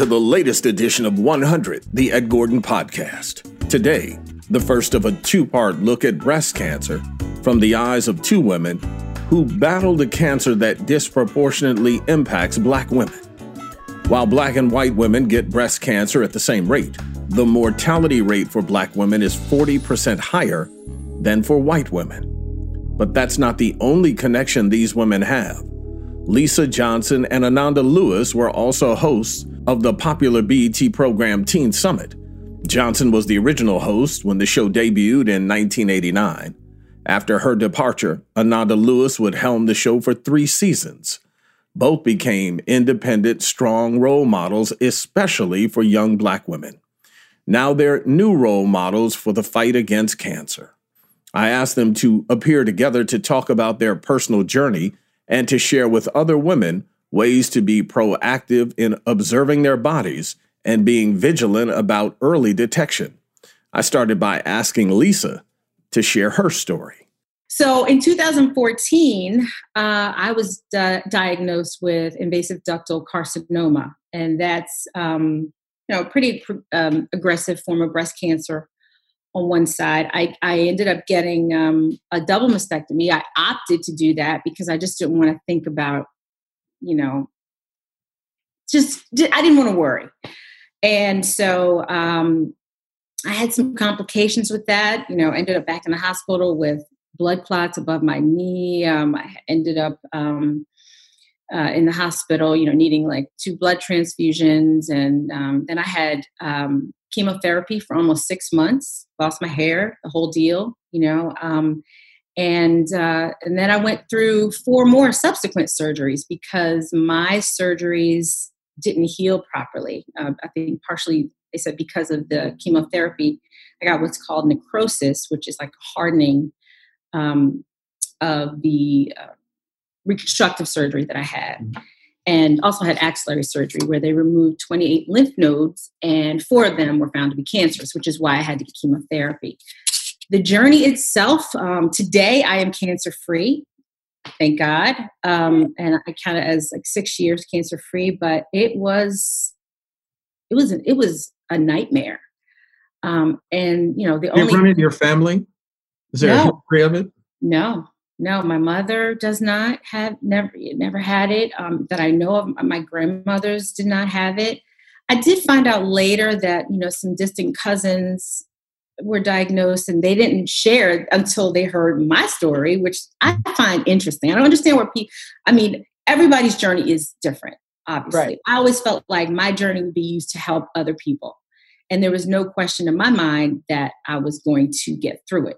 To the latest edition of 100, the Ed Gordon Podcast. Today, the first of a two part look at breast cancer from the eyes of two women who battled a cancer that disproportionately impacts black women. While black and white women get breast cancer at the same rate, the mortality rate for black women is 40% higher than for white women. But that's not the only connection these women have. Lisa Johnson and Ananda Lewis were also hosts of the popular BET program Teen Summit. Johnson was the original host when the show debuted in 1989. After her departure, Ananda Lewis would helm the show for three seasons. Both became independent, strong role models, especially for young black women. Now they're new role models for the fight against cancer. I asked them to appear together to talk about their personal journey and to share with other women ways to be proactive in observing their bodies and being vigilant about early detection. I started by asking Lisa to share her story. So in 2014, uh, I was di- diagnosed with invasive ductal carcinoma, and that's um, you know pretty um, aggressive form of breast cancer on one side. I, I ended up getting um, a double mastectomy. I opted to do that because I just didn't want to think about, you know, just I didn't want to worry. And so um, I had some complications with that. You know, ended up back in the hospital with blood clots above my knee. Um, I ended up um, uh, in the hospital, you know, needing like two blood transfusions, and um, then I had um, chemotherapy for almost six months, lost my hair, the whole deal, you know. Um, and uh, and then I went through four more subsequent surgeries because my surgeries didn't heal properly. Uh, I think partially they said because of the chemotherapy, I got what's called necrosis, which is like hardening um, of the uh, reconstructive surgery that I had. and also had axillary surgery where they removed 28 lymph nodes and four of them were found to be cancerous, which is why I had to get chemotherapy. The journey itself, um, today I am cancer free, thank God. Um, and I count it as like six years cancer free, but it was, it was, it was a nightmare. Um, and you know, the you only run in your family. Is there No. a history of it? no, no, my mother does not have never never had it. Um, that I know of, my grandmothers did not have it. I did find out later that you know some distant cousins were diagnosed and they didn't share until they heard my story, which I find interesting. I don't understand where people. I mean, everybody's journey is different. Obviously, Right. I always felt like my journey would be used to help other people, and there was no question in my mind that I was going to get through it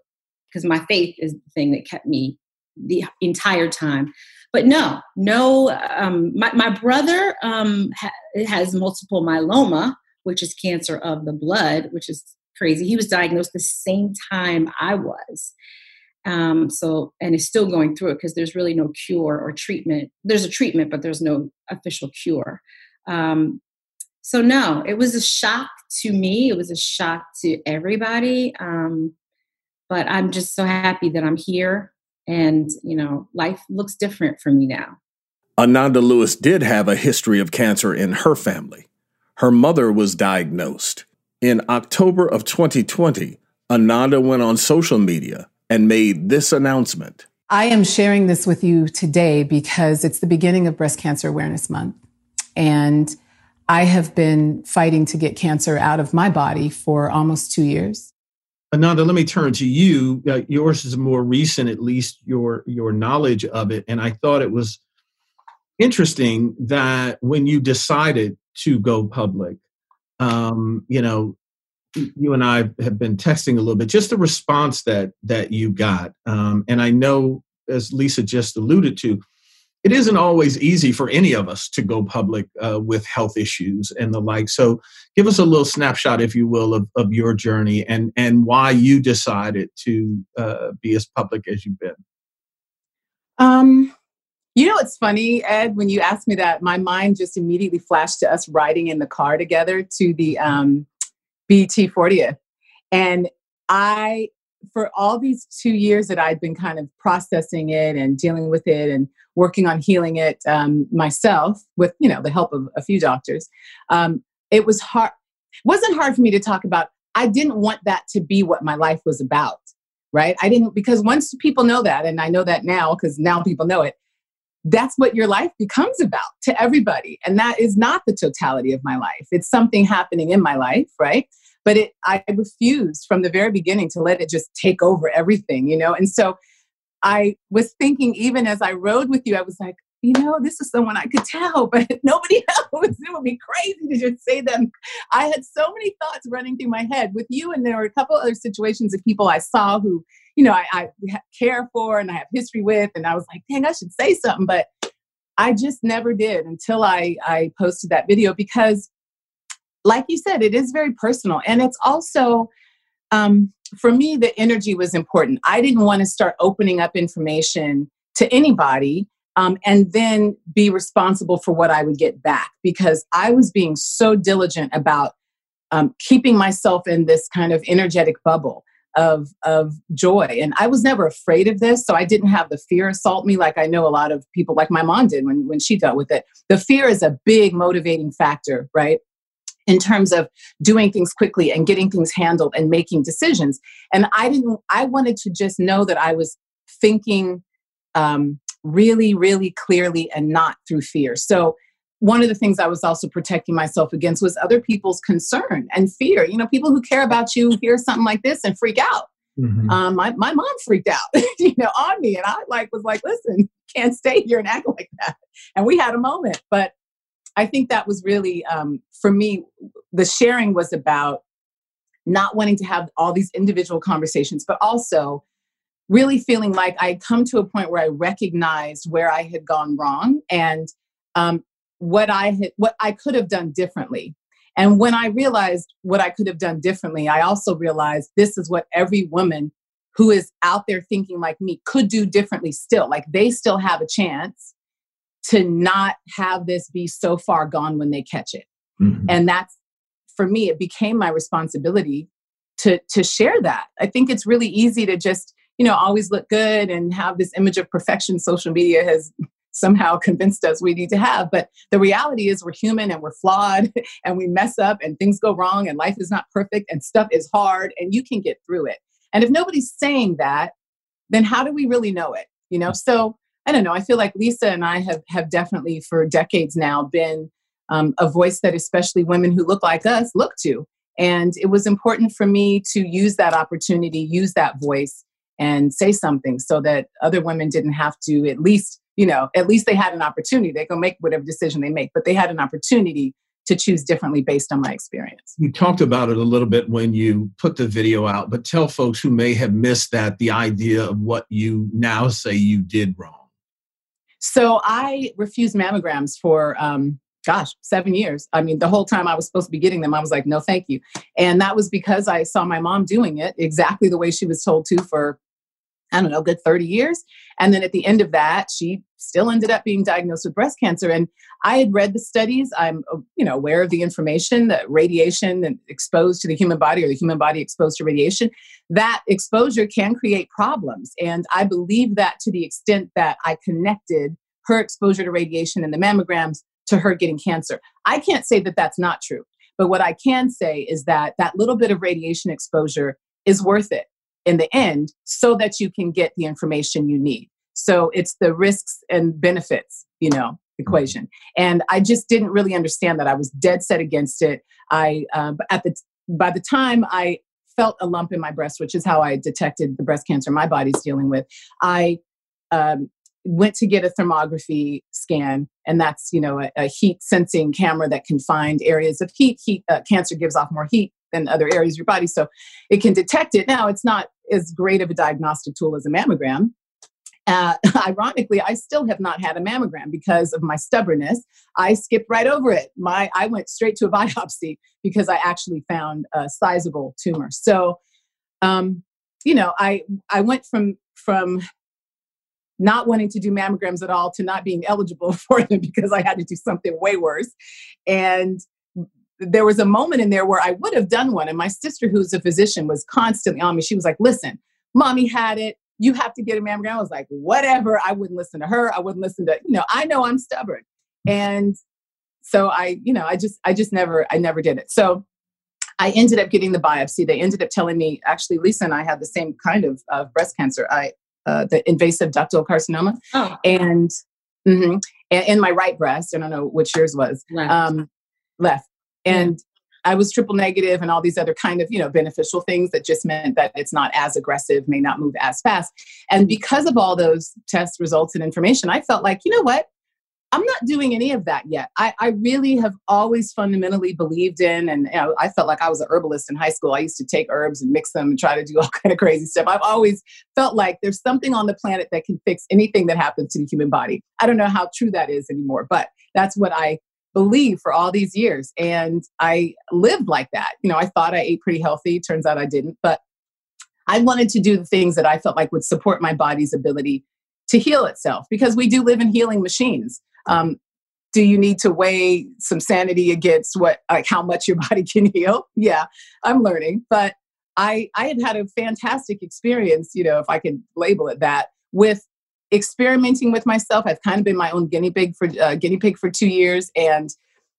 because my faith is the thing that kept me the entire time. But no, no. Um, my, my brother um, ha- has multiple myeloma, which is cancer of the blood, which is crazy. He was diagnosed the same time I was. Um, so, and is still going through it because there's really no cure or treatment. There's a treatment, but there's no official cure. Um, so, no, it was a shock to me. It was a shock to everybody. Um, but I'm just so happy that I'm here and, you know, life looks different for me now. Ananda Lewis did have a history of cancer in her family. Her mother was diagnosed. In October of 2020, Ananda went on social media and made this announcement. I am sharing this with you today because it's the beginning of Breast Cancer Awareness Month. And I have been fighting to get cancer out of my body for almost two years. Ananda, let me turn to you. Uh, yours is more recent, at least your your knowledge of it. And I thought it was interesting that when you decided to go public, um, you know, you and I have been texting a little bit. Just the response that that you got, um, and I know, as Lisa just alluded to, it isn't always easy for any of us to go public uh, with health issues and the like. So, give us a little snapshot, if you will, of, of your journey and and why you decided to uh, be as public as you've been. Um, you know, it's funny, Ed, when you asked me that, my mind just immediately flashed to us riding in the car together to the um, BET 40th. And I, for all these two years that I'd been kind of processing it and dealing with it and working on healing it um, myself with, you know, the help of a few doctors, um, it was hard. It wasn't hard for me to talk about. I didn't want that to be what my life was about, right? I didn't, because once people know that, and I know that now because now people know it, that's what your life becomes about to everybody. And that is not the totality of my life. It's something happening in my life, right? But it, I refused from the very beginning to let it just take over everything, you know? And so I was thinking, even as I rode with you, I was like, you know, this is someone I could tell, but nobody else. It would be crazy to just say them. I had so many thoughts running through my head with you, and there were a couple other situations of people I saw who, you know, I, I care for and I have history with, and I was like, dang, I should say something, but I just never did until I I posted that video because, like you said, it is very personal, and it's also. Um, for me, the energy was important. I didn't want to start opening up information to anybody um, and then be responsible for what I would get back because I was being so diligent about um, keeping myself in this kind of energetic bubble of of joy. And I was never afraid of this, so I didn't have the fear assault me like I know a lot of people, like my mom did when when she dealt with it. The fear is a big motivating factor, right? In terms of doing things quickly and getting things handled and making decisions. And i didn't i wanted to just know that i was thinking um, really really clearly and not through fear. So one of the things i was also protecting myself against was other people's concern and fear. You know people who care about you hear something like this and freak out. Mm-hmm. um, my, my mom freaked out you know on me. And i like was like listen can't stay here and act like that. And we had a moment. But I think that was really, um, for me, the sharing was about not wanting to have all these individual conversations, but also really feeling like I'd come to a point where I recognized where I had gone wrong and um, what I had, what I could have done differently. And when I realized what I could have done differently, I also realized this is what every woman who is out there thinking like me could do differently still. Like they still have a chance to not have this be so far gone when they catch it. Mm-hmm. And that's for me, it became my responsibility to to share that. I think it's really easy to just, you know, always look good and have this image of perfection social media has somehow convinced us we need to have. But the reality is we're human and we're flawed and we mess up and things go wrong and life is not perfect and stuff is hard and you can get through it. And if nobody's saying that, then how do we really know it? You know, so I don't know. I feel like Lisa and I have have definitely for decades now been um, a voice that especially women who look like us look to. And it was important for me to use that opportunity, use that voice, and say something so that other women didn't have to at least, you know, at least they had an opportunity. They can make whatever decision they make, but they had an opportunity to choose differently based on my experience. You talked about it a little bit when you put the video out, but tell folks who may have missed that the idea of what you now say you did wrong. So I refused mammograms for, um, gosh, seven years. I mean, the whole time I was supposed to be getting them, I was like, no, thank you. And that was because I saw my mom doing it exactly the way she was told to for I don't know, good 30 years. And then at the end of that, she still ended up being diagnosed with breast cancer. And I had read the studies. I'm, uh, you know, aware of the information that radiation and exposed to the human body or the human body exposed to radiation, that exposure can create problems. And I believe that to the extent that I connected her exposure to radiation and the mammograms to her getting cancer. I can't say that that's not true. But what I can say is that that little bit of radiation exposure is worth it in the end so that you can get the information you need. So it's the risks and benefits, you know, equation. And I just didn't really understand that. I was dead set against it. I uh, at the by the time I felt a lump in my breast, which is how I detected the breast cancer my body's dealing with, I um, went to get a thermography scan, and that's you know a, a heat sensing camera that can find areas of heat. Heat uh, cancer gives off more heat than other areas of your body. So it can detect it. Now, it's not as great of a diagnostic tool as a mammogram. Uh, ironically, I still have not had a mammogram because of my stubbornness. I skipped right over it. My I went straight to a biopsy because I actually found a sizable tumor. So, um, you know, I I went from from not wanting to do mammograms at all to not being eligible for them because I had to do something way worse. And there was a moment in there where I would have done one. And my sister, who's a physician, was constantly on me. She was like, listen, mommy had it. You have to get a mammogram. I was like, whatever. I wouldn't listen to her. I wouldn't listen to, you know, I know I'm stubborn. And so I, you know, I just, I just never, I never did it. So I ended up getting the biopsy. They ended up telling me, actually, Lisa and I had the same kind of uh, breast cancer. I, uh, the invasive ductal carcinoma. Oh. And, mm-hmm, and in my right breast, I don't know which yours was. Um, left and I was triple negative and all these other kind of, you know, beneficial things that just meant that it's not as aggressive, may not move as fast. And because of all those test results and information, I felt like, you know what? I'm not doing any of that yet. I, I really have always fundamentally believed in, and you know, I felt like I was a herbalist in high school. I used to take herbs and mix them and try to do all kind of crazy stuff. I've always felt like there's something on the planet that can fix anything that happens to the human body. I don't know how true that is anymore, but that's what I believe for all these years. And I lived like that. You know, I thought I ate pretty healthy. Turns out I didn't. But I wanted to do the things that I felt like would support my body's ability to heal itself because we do live in healing machines. Um, do you need to weigh some sanity against what like how much your body can heal yeah i'm learning but i i had had a fantastic experience you know if i can label it that with experimenting with myself. I've kind of been my own guinea pig for uh, guinea pig for two years, and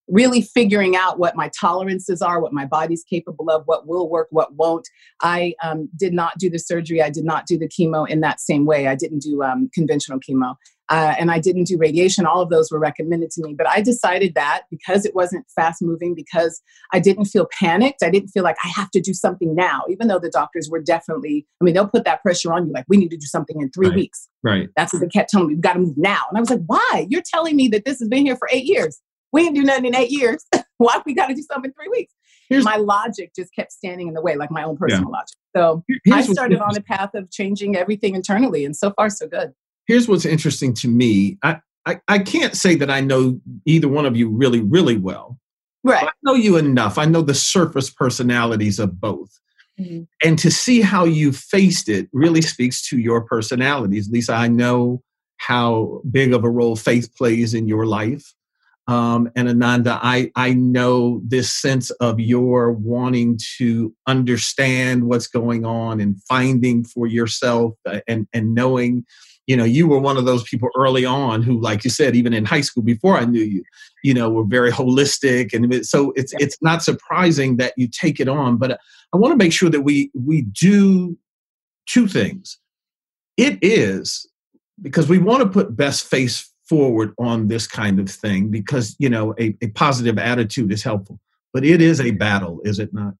really figuring out what my tolerances are, what my body's capable of, what will work, what won't. I um, did not do the surgery. I did not do the chemo in that same way. I didn't do um, conventional chemo uh, and I didn't do radiation. All of those were recommended to me. But I decided that because it wasn't fast moving, because I didn't feel panicked, I didn't feel like I have to do something now, even though the doctors were definitely, I mean, they'll put that pressure on you like, we need to do something in three right. weeks. Right. That's what they kept telling me. We've got to move now. And I was like, why? You're telling me that this has been here for eight years. We didn't do nothing in eight years. why we got to do something in three weeks? Here's, my logic just kept standing in the way, like my own personal yeah. logic. So Here's I started on a path of changing everything internally, and so far, so good here's what's interesting to me. I, I, I can't say that I know either one of you really, really well. Right. I know you enough. I know the surface personalities of both. Mm-hmm. And to see how you faced it really speaks to your personalities. Lisa, I know how big of a role faith plays in your life. Um, and Ananda, I, I know this sense of your wanting to understand what's going on and finding for yourself uh, and, and knowing, you know, you were one of those people early on who, like you said, even in high school before I knew you, you know, were very holistic. And so it's, it's not surprising that you take it on, but I want to make sure that we, we do two things. It is because we want to put best face forward on this kind of thing because you know a, a positive attitude is helpful but it is a battle is it not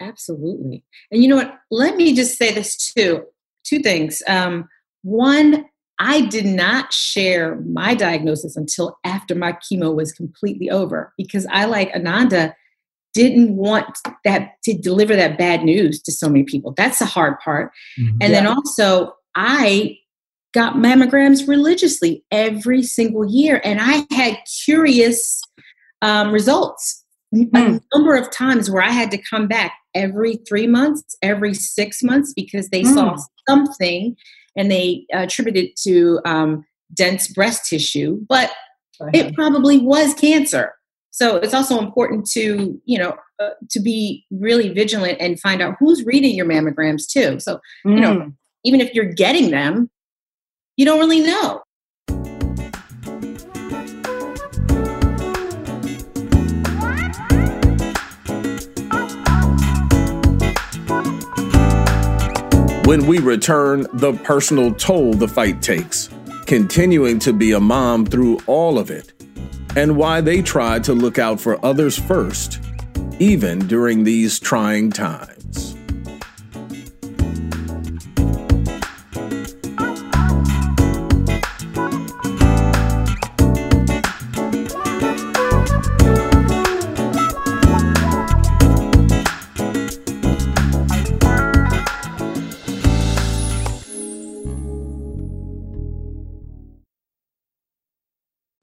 absolutely and you know what let me just say this too two things um, one i did not share my diagnosis until after my chemo was completely over because i like ananda didn't want that to deliver that bad news to so many people that's the hard part mm-hmm. and yeah. then also i got mammograms religiously every single year. And I had curious um, results. Mm-hmm. A number of times where I had to come back every three months, every six months, because they mm. saw something and they attributed to um, dense breast tissue, but it probably was cancer. So it's also important to, you know, uh, to be really vigilant and find out who's reading your mammograms too. So, mm. you know, mm. even if you're getting them, you don't really know. When we return, the personal toll the fight takes, continuing to be a mom through all of it, and why they try to look out for others first, even during these trying times.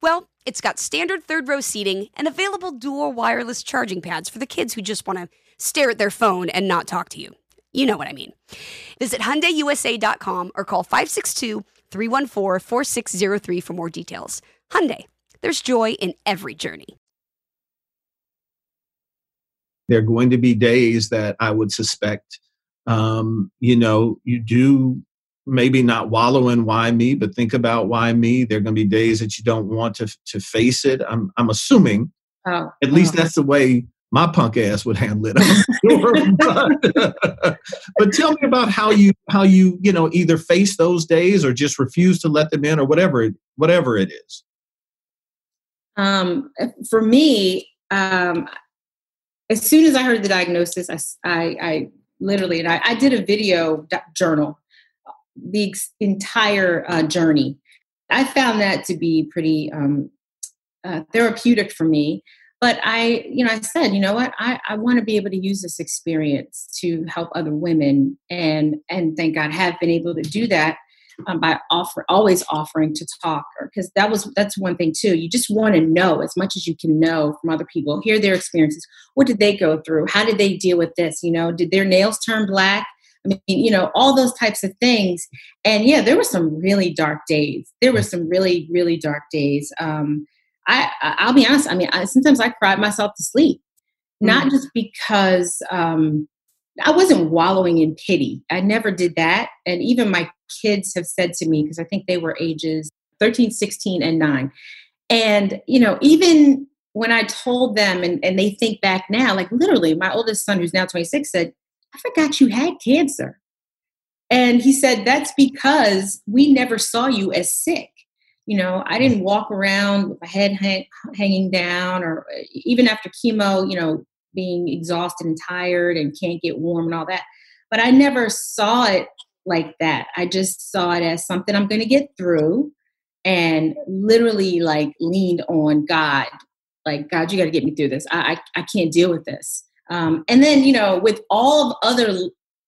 Well, it's got standard third row seating and available dual wireless charging pads for the kids who just want to stare at their phone and not talk to you. You know what I mean. Visit HyundaiUSA.com or call 562-314-4603 for more details. Hyundai, there's joy in every journey. There are going to be days that I would suspect, um, you know, you do maybe not wallow in why me, but think about why me. There are going to be days that you don't want to to face it. I'm I'm assuming. Oh, at least oh. that's the way my punk ass would handle it. But, but tell me about how you how you you know either face those days or just refuse to let them in or whatever it, whatever it is. Um, for me, um, as soon as I heard the diagnosis, I, I, I literally and I, I did a video journal the entire uh, journey. I found that to be pretty um, uh, therapeutic for me. But I, you know, I said, you know what, I, I want to be able to use this experience to help other women, and and thank God have been able to do that um, by offer always offering to talk because that was that's one thing too. You just want to know as much as you can know from other people, hear their experiences. What did they go through? How did they deal with this? You know, did their nails turn black? I mean, you know, all those types of things. And yeah, there were some really dark days. There were some really, really dark days. Um, I, I'll be honest. I mean, I, sometimes I cried myself to sleep, not mm-hmm. just because um, I wasn't wallowing in pity. I never did that. And even my kids have said to me, because I think they were ages 13, 16, and 9. And, you know, even when I told them and, and they think back now, like literally, my oldest son, who's now 26, said, I forgot you had cancer. And he said, That's because we never saw you as sick. You know, I hmm. didn't walk around with my head hang, hanging down or even after chemo, you know, being exhausted and tired and can't get warm and all that. But I never saw it like that. I just saw it as something I'm going to get through and literally like leaned on God. Like, God, you got to get me through this. I, I, I can't deal with this. Um, and then, you know, with all other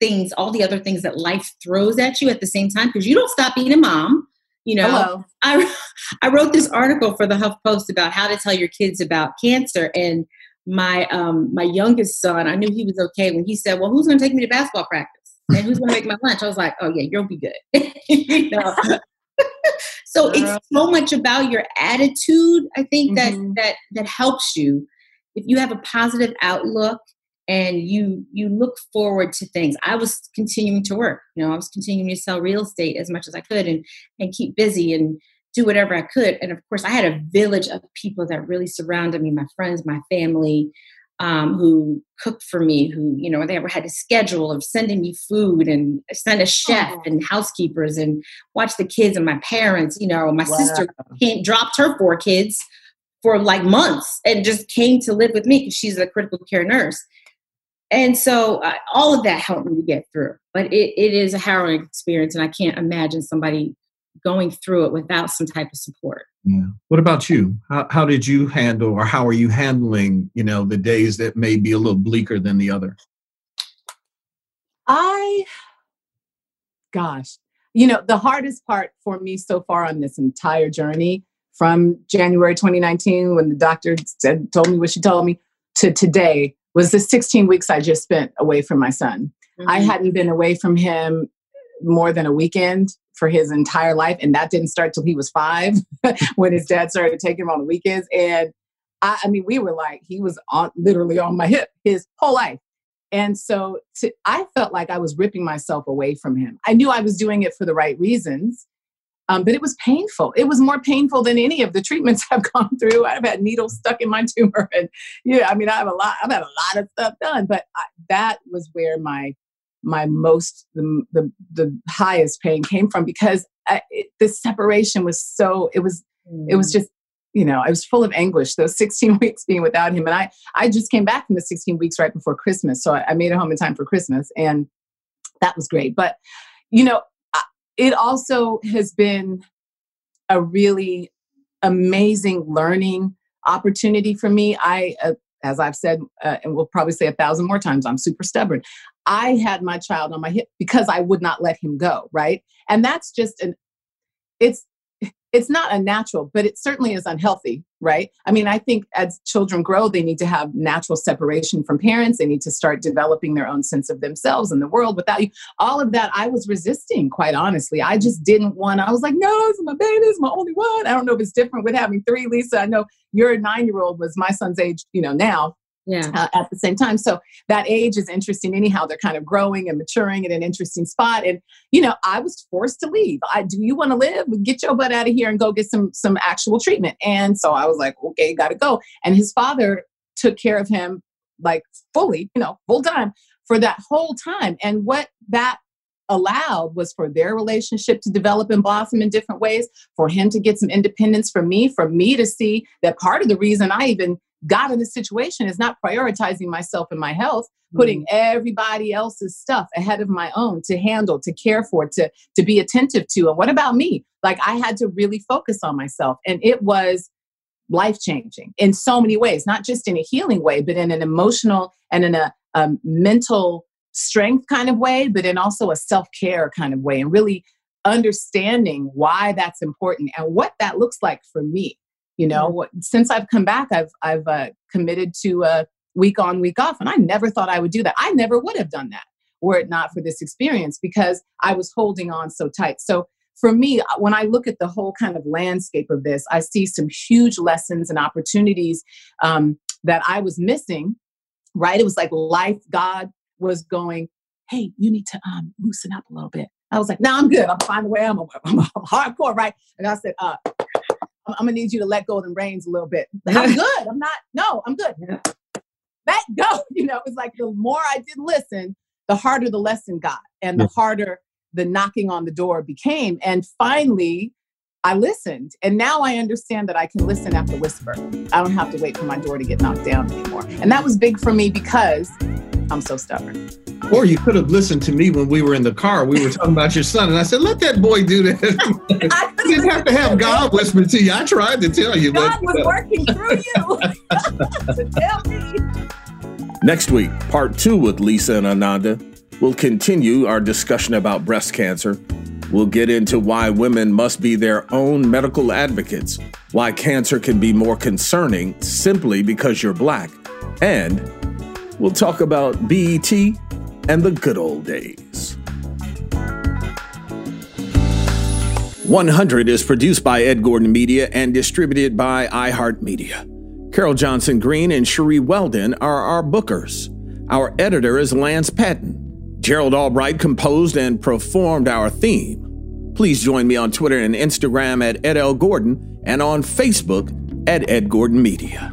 things, all the other things that life throws at you at the same time, because you don't stop being a mom. You know, Hello. I I wrote this article for the Huff Post about how to tell your kids about cancer, and my um my youngest son, I knew he was okay when he said, "Well, who's going to take me to basketball practice?" and who's going to make my lunch? I was like, "Oh yeah, you'll be good." you know? so it's so much about your attitude. I think that mm-hmm. that that helps you if you have a positive outlook and you you look forward to things i was continuing to work you know i was continuing to sell real estate as much as i could and and keep busy and do whatever i could and of course i had a village of people that really surrounded me my friends my family um, who cooked for me who you know they ever had a schedule of sending me food and send a chef oh. and housekeepers and watch the kids and my parents you know my wow. sister came, dropped her four kids for like months and just came to live with me because she's a critical care nurse. And so uh, all of that helped me to get through. But it, it is a harrowing experience, and I can't imagine somebody going through it without some type of support. Yeah. What about you? How, how did you handle, or how are you handling, you know, the days that may be a little bleaker than the other? I, gosh, you know, the hardest part for me so far on this entire journey from January 2019 when the doctor said told me what she told me to today was the 16 weeks I just spent away from my son. Mm-hmm. I hadn't been away from him more than a weekend for his entire life, and that didn't start till he was five when his dad started taking him on the weekends. And I, I mean, we were like, he was on literally on my hip his whole life. And so to, I felt like I was ripping myself away from him. I knew I was doing it for the right reasons, um, but it was painful. It was more painful than any of the treatments I've gone through. I've had needles stuck in my tumor, and yeah, I mean, I have a lot. I've had a lot of stuff done, but I, that was where my my most the, the the highest pain came from because I, it, the separation was so. It was mm. it was mm. just you know, I was full of anguish those 16 weeks being without him. And I, I just came back from the 16 weeks right before Christmas. So I, I made it home in time for Christmas and that was great. But, you know, it also has been a really amazing learning opportunity for me. I, uh, as I've said, uh, and we'll probably say a thousand more times, I'm super stubborn. I had my child on my hip because I would not let him go, right? And that's just an, it's it's not unnatural, but it certainly is unhealthy, right? I mean, I think as children grow, they need to have natural separation from parents. They need to start developing their own sense of themselves and the world without you. All of that I was resisting, quite honestly. I just didn't want, I was like, no, my baby, is my only one. I don't know if it's different with having three, Lisa. I know your nine year old was my son's age, you know, now yeah. Uh, at the same time. So that age is interesting anyhow. They're kind of growing and maturing in an interesting spot. And, you know, I was forced to leave. I, do you want to live? Get your butt out of here and go get some, some actual treatment. And so I was like, okay, got to go. And his father took care of him like fully, you know, full time for that whole time. And what that allowed was for their relationship to develop and blossom in different ways, for him to get some independence from me, for me to see that part of the reason I even got in this situation is not prioritizing myself and my health, putting mm-hmm. everybody else's stuff ahead of my own to handle, to care for, to to be attentive to. And what about me? Like I had to really focus on myself, and it was life changing in so many ways, not just in a healing way, but in an emotional and in a um, mental strength kind of way, but in also a self care kind of way, and really understanding why that's important and what that looks like for me you know, mm-hmm. since I've come back, I've I've uh, committed to a week on, week off, and I never thought I would do that. I never would have done that were it not for this experience because I was holding on so tight. So for me, uh, when I look at the whole kind of landscape of this, I see some huge lessons and opportunities um, that I was missing. Right? It was like life. God was going, "Hey, you need to um, loosen up a little bit." I was like, "No, nah, I'm good. I'm fine the way I'm. I'm, I'm hardcore, right?" And I said, uh, I'm, gonna need you to let go of the reins a little bit. I'm good. I'm not. No, I'm good. Let go. You know, it's like the more I did listen, the harder the lesson got, and the harder the knocking on the door became. And finally, I listened, and now I understand that I can listen at the whisper. I don't have to wait for my door to get knocked down anymore. And that was big for me because I'm so stubborn. Or you could have listened to me when we were in the car. We were talking about your son, and I said, "Let that boy do that." I didn't have to have God whisper to you. I tried to tell you, God but, was uh, working through you to tell me. Next week, part two with Lisa and Ananda. We'll continue our discussion about breast cancer. We'll get into why women must be their own medical advocates, why cancer can be more concerning simply because you're black, and we'll talk about BET and the good old days. 100 is produced by Ed Gordon Media and distributed by iHeartMedia. Carol Johnson Green and Cherie Weldon are our bookers. Our editor is Lance Patton. Gerald Albright composed and performed our theme. Please join me on Twitter and Instagram at Ed L. Gordon and on Facebook at Ed Gordon Media.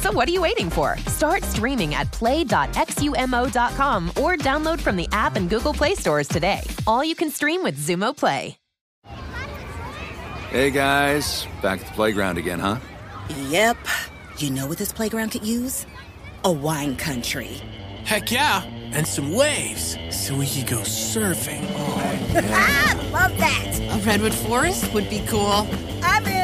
So what are you waiting for? Start streaming at play.xumo.com or download from the app and Google Play stores today. All you can stream with Xumo Play. Hey guys, back at the playground again, huh? Yep. You know what this playground could use? A wine country. Heck yeah, and some waves so we could go surfing. Oh, ah, love that. A redwood forest would be cool. I'm in.